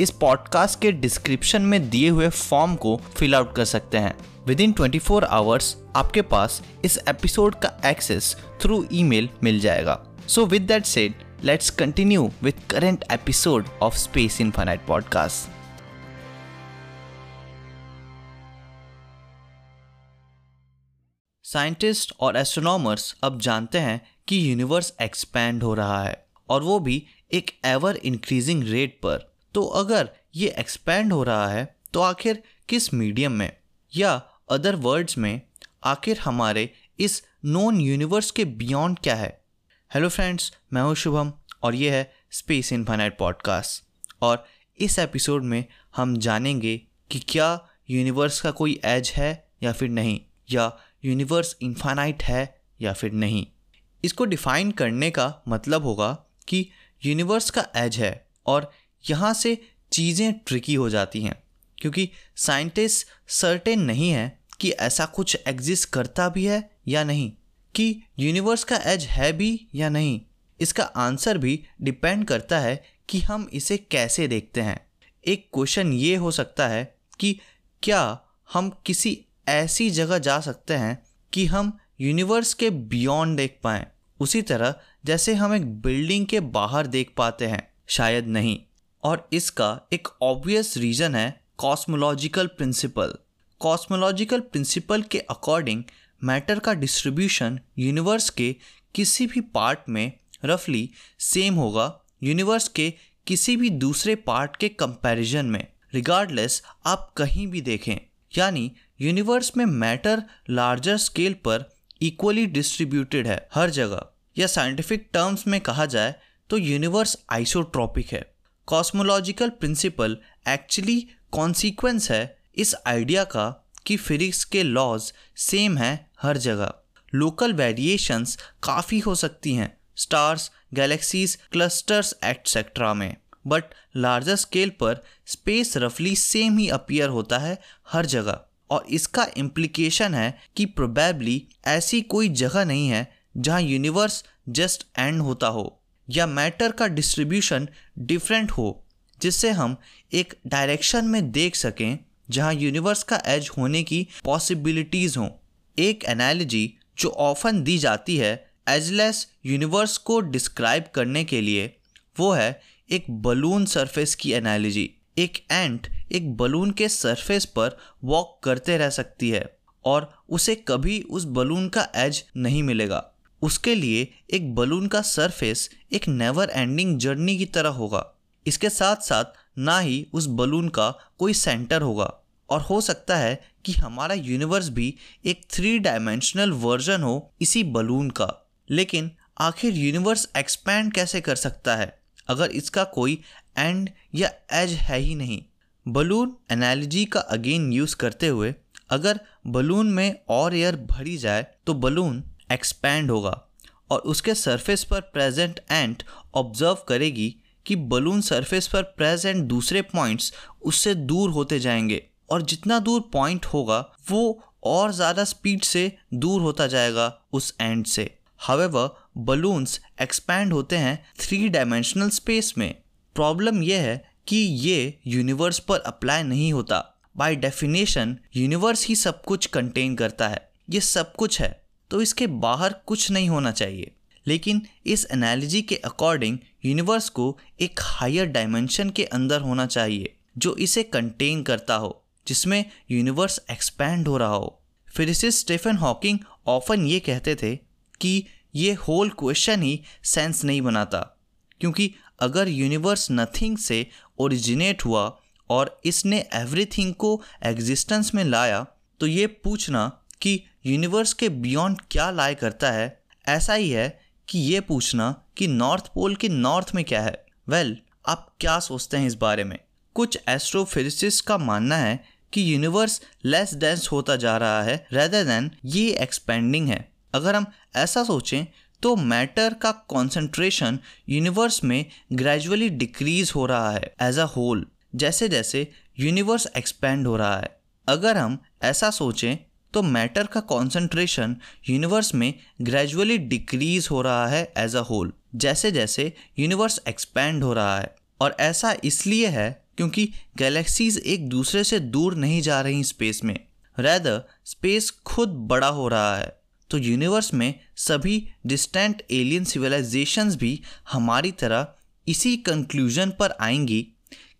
इस पॉडकास्ट के डिस्क्रिप्शन में दिए हुए फॉर्म को फिल आउट कर सकते हैं। Within twenty four hours आपके पास इस एपिसोड का एक्सेस थ्रू ईमेल मिल जाएगा। So with that said let's continue with current episode of space infinite podcast scientist और एस्ट्रोनॉमर्स अब जानते हैं कि यूनिवर्स एक्सपैंड हो रहा है और वो भी एक एवर इंक्रीजिंग रेट पर। तो अगर ये एक्सपैंड हो रहा है तो आखिर किस मीडियम में? या अदर वर्ड्स में, आखिर हमारे इस नॉन यूनिवर्स के बियॉन्ड क्या है? हेलो फ्रेंड्स मैं हूँ शुभम और ये है स्पेस इनफाइनाइट पॉडकास्ट और इस एपिसोड में हम जानेंगे कि क्या यूनिवर्स का कोई एज है या फिर नहीं, या यूनिवर्स इनफाइनाइट है या फिर नहीं। इसको डिफाइन करने का मतलब होगा कि यूनिवर्स का एज है और यहाँ से चीज़ें ट्रिकी हो जाती हैं, क्योंकि साइंटिस्ट सर्टेन नहीं है कि ऐसा कुछ एग्जिस्ट करता भी है या नहीं, कि यूनिवर्स का एज है भी या नहीं। इसका आंसर भी डिपेंड करता है कि हम इसे कैसे देखते हैं। एक क्वेश्चन ये हो सकता है कि क्या हम किसी ऐसी जगह जा सकते हैं कि हम यूनिवर्स के बियॉन्ड देख पाएँ। उसी तरह जैसे हम एक बिल्डिंग के बाहर देख पाते हैं, शायद नहीं। और इसका एक ऑब्वियस रीज़न है कॉस्मोलॉजिकल प्रिंसिपल कॉस्मोलॉजिकल प्रिंसिपल के अकॉर्डिंग मैटर का डिस्ट्रीब्यूशन यूनिवर्स के किसी भी पार्ट में रफली सेम होगा यूनिवर्स के किसी भी दूसरे पार्ट के कंपैरिजन में. रिगार्डलेस आप कहीं भी देखें, यानी यूनिवर्स में मैटर लार्जर स्केल पर इक्वली डिस्ट्रीब्यूटेड है, हर जगह. या साइंटिफिक टर्म्स में कहा जाए तो यूनिवर्स आइसोट्रॉपिक है। कॉस्मोलॉजिकल प्रिंसिपल एक्चुअली कॉन्सिक्वेंस है इस आइडिया का कि फिजिक्स के लॉज सेम हैं हर जगह। लोकल वेरिएशंस काफ़ी हो सकती हैं स्टार्स गैलेक्सीज क्लस्टर्स एटसेट्रा में। बट लार्जर स्केल पर स्पेस रफली सेम ही अपीयर होता है हर जगह। और इसका इम्प्लीकेशन है कि प्रोबेबली ऐसी कोई जगह नहीं है जहाँ यूनिवर्स जस्ट एंड होता हो। या मैटर का डिस्ट्रीब्यूशन डिफरेंट हो, जिससे हम एक डायरेक्शन में देख सकें जहाँ यूनिवर्स का एज होने की पॉसिबिलिटीज़ हों। एक एनालॉजी जो ऑफन दी जाती है एजलेस यूनिवर्स को डिस्क्राइब करने के लिए, वो है एक बलून सरफेस की एनालॉजी एक एंट एक बलून के सरफेस पर वॉक करते रह सकती है और उसे कभी उस बलून का एज नहीं मिलेगा। उसके लिए एक बलून का सरफेस एक नेवर एंडिंग जर्नी की तरह होगा। इसके साथ साथ ना ही उस बलून का कोई सेंटर होगा। और हो सकता है कि हमारा यूनिवर्स भी एक थ्री डायमेंशनल वर्जन हो इसी बलून का। लेकिन आखिर यूनिवर्स एक्सपैंड कैसे कर सकता है? अगर इसका कोई एंड या एज है ही नहीं। बलून एनालॉजी का अगेन यूज़ करते हुए अगर बलून में और एयर भरी जाए तो बलून एक्सपैंड होगा और उसके सरफेस पर प्रेजेंट एंट ऑब्ज़र्व करेगी कि बलून सरफेस पर प्रेजेंट दूसरे पॉइंट्स उससे दूर होते जाएँगे और जितना दूर पॉइंट होगा, वो और ज़्यादा स्पीड से दूर होता जाएगा उस एंड से। हावेवर बलून्स एक्सपैंड होते हैं थ्री डायमेंशनल स्पेस में। प्रॉब्लम यह है कि ये यूनिवर्स पर अप्लाई नहीं होता। बाय डेफिनेशन यूनिवर्स ही सब कुछ कंटेन करता है। ये सब कुछ है। तो इसके बाहर कुछ नहीं होना चाहिए। लेकिन इस एनालॉजी के अकॉर्डिंग यूनिवर्स को एक हायर डायमेंशन के अंदर होना चाहिए, जो इसे कंटेन करता हो, जिसमें यूनिवर्स एक्सपैंड हो रहा हो। फिजिसिस्ट स्टेफन हॉकिंग ऑफन ये कहते थे कि ये होल क्वेश्चन ही सेंस नहीं बनाता, क्योंकि अगर यूनिवर्स नथिंग से ओरिजिनेट हुआ और इसने एवरीथिंग को एग्जिस्टेंस में लाया तो ये पूछना कि यूनिवर्स के बियॉन्ड क्या लाई करता है? ऐसा ही है कि ये पूछना कि नॉर्थ पोल के नॉर्थ में क्या है। वेल well, आप क्या सोचते हैं इस बारे में? कुछ एस्ट्रोफिजिसिस्ट का मानना है कि यूनिवर्स लेस डेंस होता जा रहा है रेदर देन ये एक्सपेंडिंग है। अगर हम ऐसा सोचें तो मैटर का कॉन्सेंट्रेशन यूनिवर्स में ग्रेजुअली डिक्रीज हो रहा है एज अ होल जैसे जैसे यूनिवर्स एक्सपेंड हो रहा है। अगर हम ऐसा सोचें तो मैटर का कॉन्सेंट्रेशन यूनिवर्स में ग्रेजुअली डिक्रीज हो रहा है एज अ होल जैसे जैसे यूनिवर्स एक्सपैंड हो रहा है। और ऐसा इसलिए है क्योंकि गैलेक्सीज एक दूसरे से दूर नहीं जा रही स्पेस में रैदर स्पेस खुद बड़ा हो रहा है। तो यूनिवर्स में सभी डिस्टेंट एलियन सिविलाइजेशंस भी हमारी तरह इसी कंक्लूजन पर आएँगी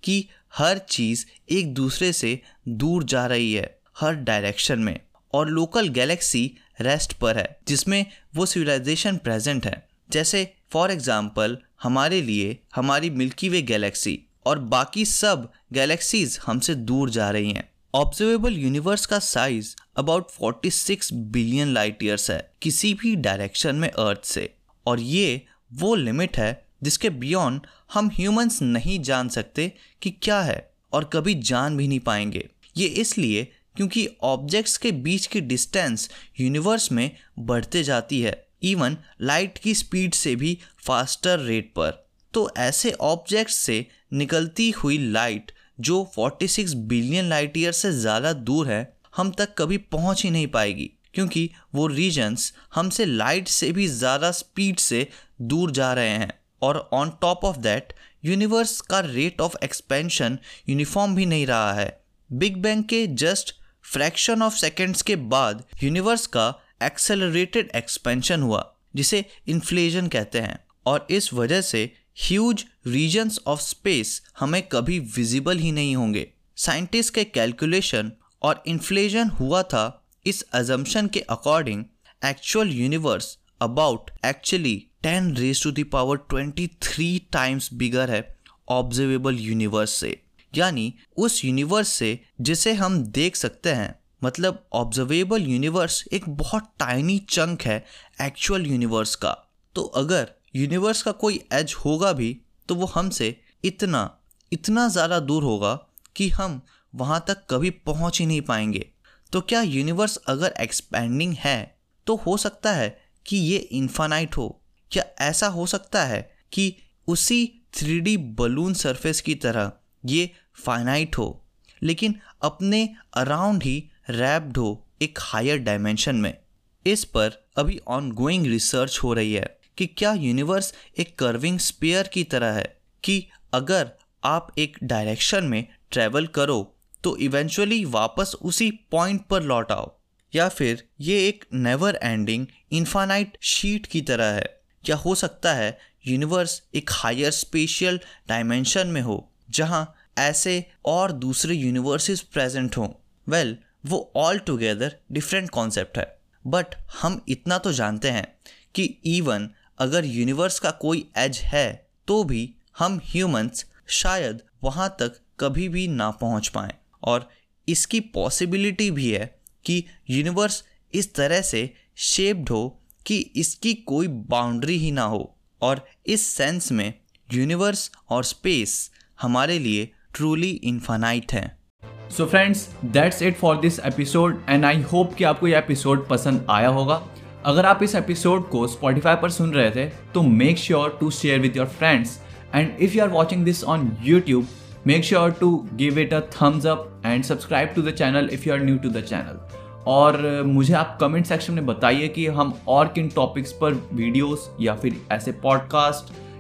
कि हर चीज़ एक दूसरे से दूर जा रही है, हर डायरेक्शन में। और लोकल गैलेक्सी रेस्ट पर है, जिसमें वो सिविलाइजेशन प्रेजेंट है। जैसे फॉर एग्ज़ाम्पल हमारे लिए हमारी मिल्की वे गैलेक्सी और बाकी सब गैलेक्सीज हमसे दूर जा रही हैं। ऑब्जर्वेबल यूनिवर्स का size about 46 billion light years है, किसी भी डायरेक्शन में अर्थ से। और ये वो लिमिट है, जिसके बियॉन्ड हम ह्यूमंस नहीं जान सकते कि क्या है और कभी जान भी नहीं पाएँगे। ये इसलिए क्योंकि ऑब्जेक्ट्स के बीच की डिस्टेंस यूनिवर्स में बढ़ते जाती है इवन लाइट की स्पीड से भी फास्टर रेट पर। तो ऐसे ऑब्जेक्ट्स से निकलती हुई लाइट जो 46 बिलियन लाइट ईयर से ज़्यादा दूर है, हम तक कभी पहुँच ही नहीं पाएगी, क्योंकि वो रीजन्स हमसे लाइट से भी ज़्यादा स्पीड से दूर जा रहे हैं। और on top of that universe का रेट ऑफ़ एक्सपेंशन यूनिफॉर्म भी नहीं रहा है। बिग बैंग के जस्ट फ्रैक्शन ऑफ़ सेकेंड्स के बाद यूनिवर्स का एक्सेलरेटेड एक्सपेंशन हुआ, जिसे इन्फ्लेशन कहते हैं। और इस वजह से ह्यूज रीजन्स ऑफ़ स्पेस हमें कभी विजिबल ही नहीं होंगे। साइंटिस्ट के कैलकुलेशन और इन्फ्लेशन हुआ था इस अजम्पन के according actual universe about actually ten raised to the power twenty three times bigger है ऑब्जर्वेबल यूनिवर्स से। यानी उस यूनिवर्स से जिसे हम देख सकते हैं। मतलब ऑब्जर्वेबल यूनिवर्स एक बहुत टाइनी चंक है एक्चुअल यूनिवर्स का। तो अगर यूनिवर्स का कोई एज होगा भी तो वो हमसे इतना इतना ज़्यादा दूर होगा कि हम वहाँ तक कभी पहुँच ही नहीं पाएँगे। तो क्या यूनिवर्स अगर एक्सपेंडिंग है तो हो सकता है कि ये इन्फानाइट हो। क्या ऐसा हो सकता है कि उसी थ्री बलून सरफेस की तरह ये फाइनाइट हो, लेकिन अपने अराउंड ही रैप्ड हो एक हायर डायमेंशन में। इस पर अभी ऑन गोइंग रिसर्च हो रही है कि क्या यूनिवर्स एक कर्विंग स्पेयर की तरह है कि अगर आप एक डायरेक्शन में ट्रेवल करो तो इवेंचुअली वापस उसी पॉइंट पर लौट आओ। या फिर ये एक नेवर एंडिंग इन्फानाइट शीट की तरह है। क्या हो सकता है यूनिवर्स एक हायर स्पेशियल डायमेंशन में हो, जहाँ ऐसे और दूसरे यूनिवर्सेस प्रेजेंट हों। वेल well, वो ऑल टुगेदर डिफरेंट कॉन्सेप्ट है। बट हम इतना तो जानते हैं कि इवन अगर यूनिवर्स का कोई एज है तो भी हम ह्यूमंस शायद वहाँ तक कभी भी ना पहुँच पाएँ। और इसकी पॉसिबिलिटी भी है कि यूनिवर्स इस तरह से शेप्ड हो कि इसकी कोई बाउंड्री ही ना हो। और इस सेंस में यूनिवर्स और स्पेस हमारे लिए ट्रूली इन्फानाइट है। So friends that's it for this episode and I hope कि आपको यह एपिसोड पसंद आया होगा। अगर आप इस एपिसोड को स्पॉटिफाई पर सुन रहे थे तो make sure to share with your friends and if you are watching this on YouTube make sure to give it a thumbs up and subscribe to the channel if you are new to the channel और मुझे आप comment section में बताइए कि हम और किन topics पर वीडियोस या फिर ऐसे पॉडकास्ट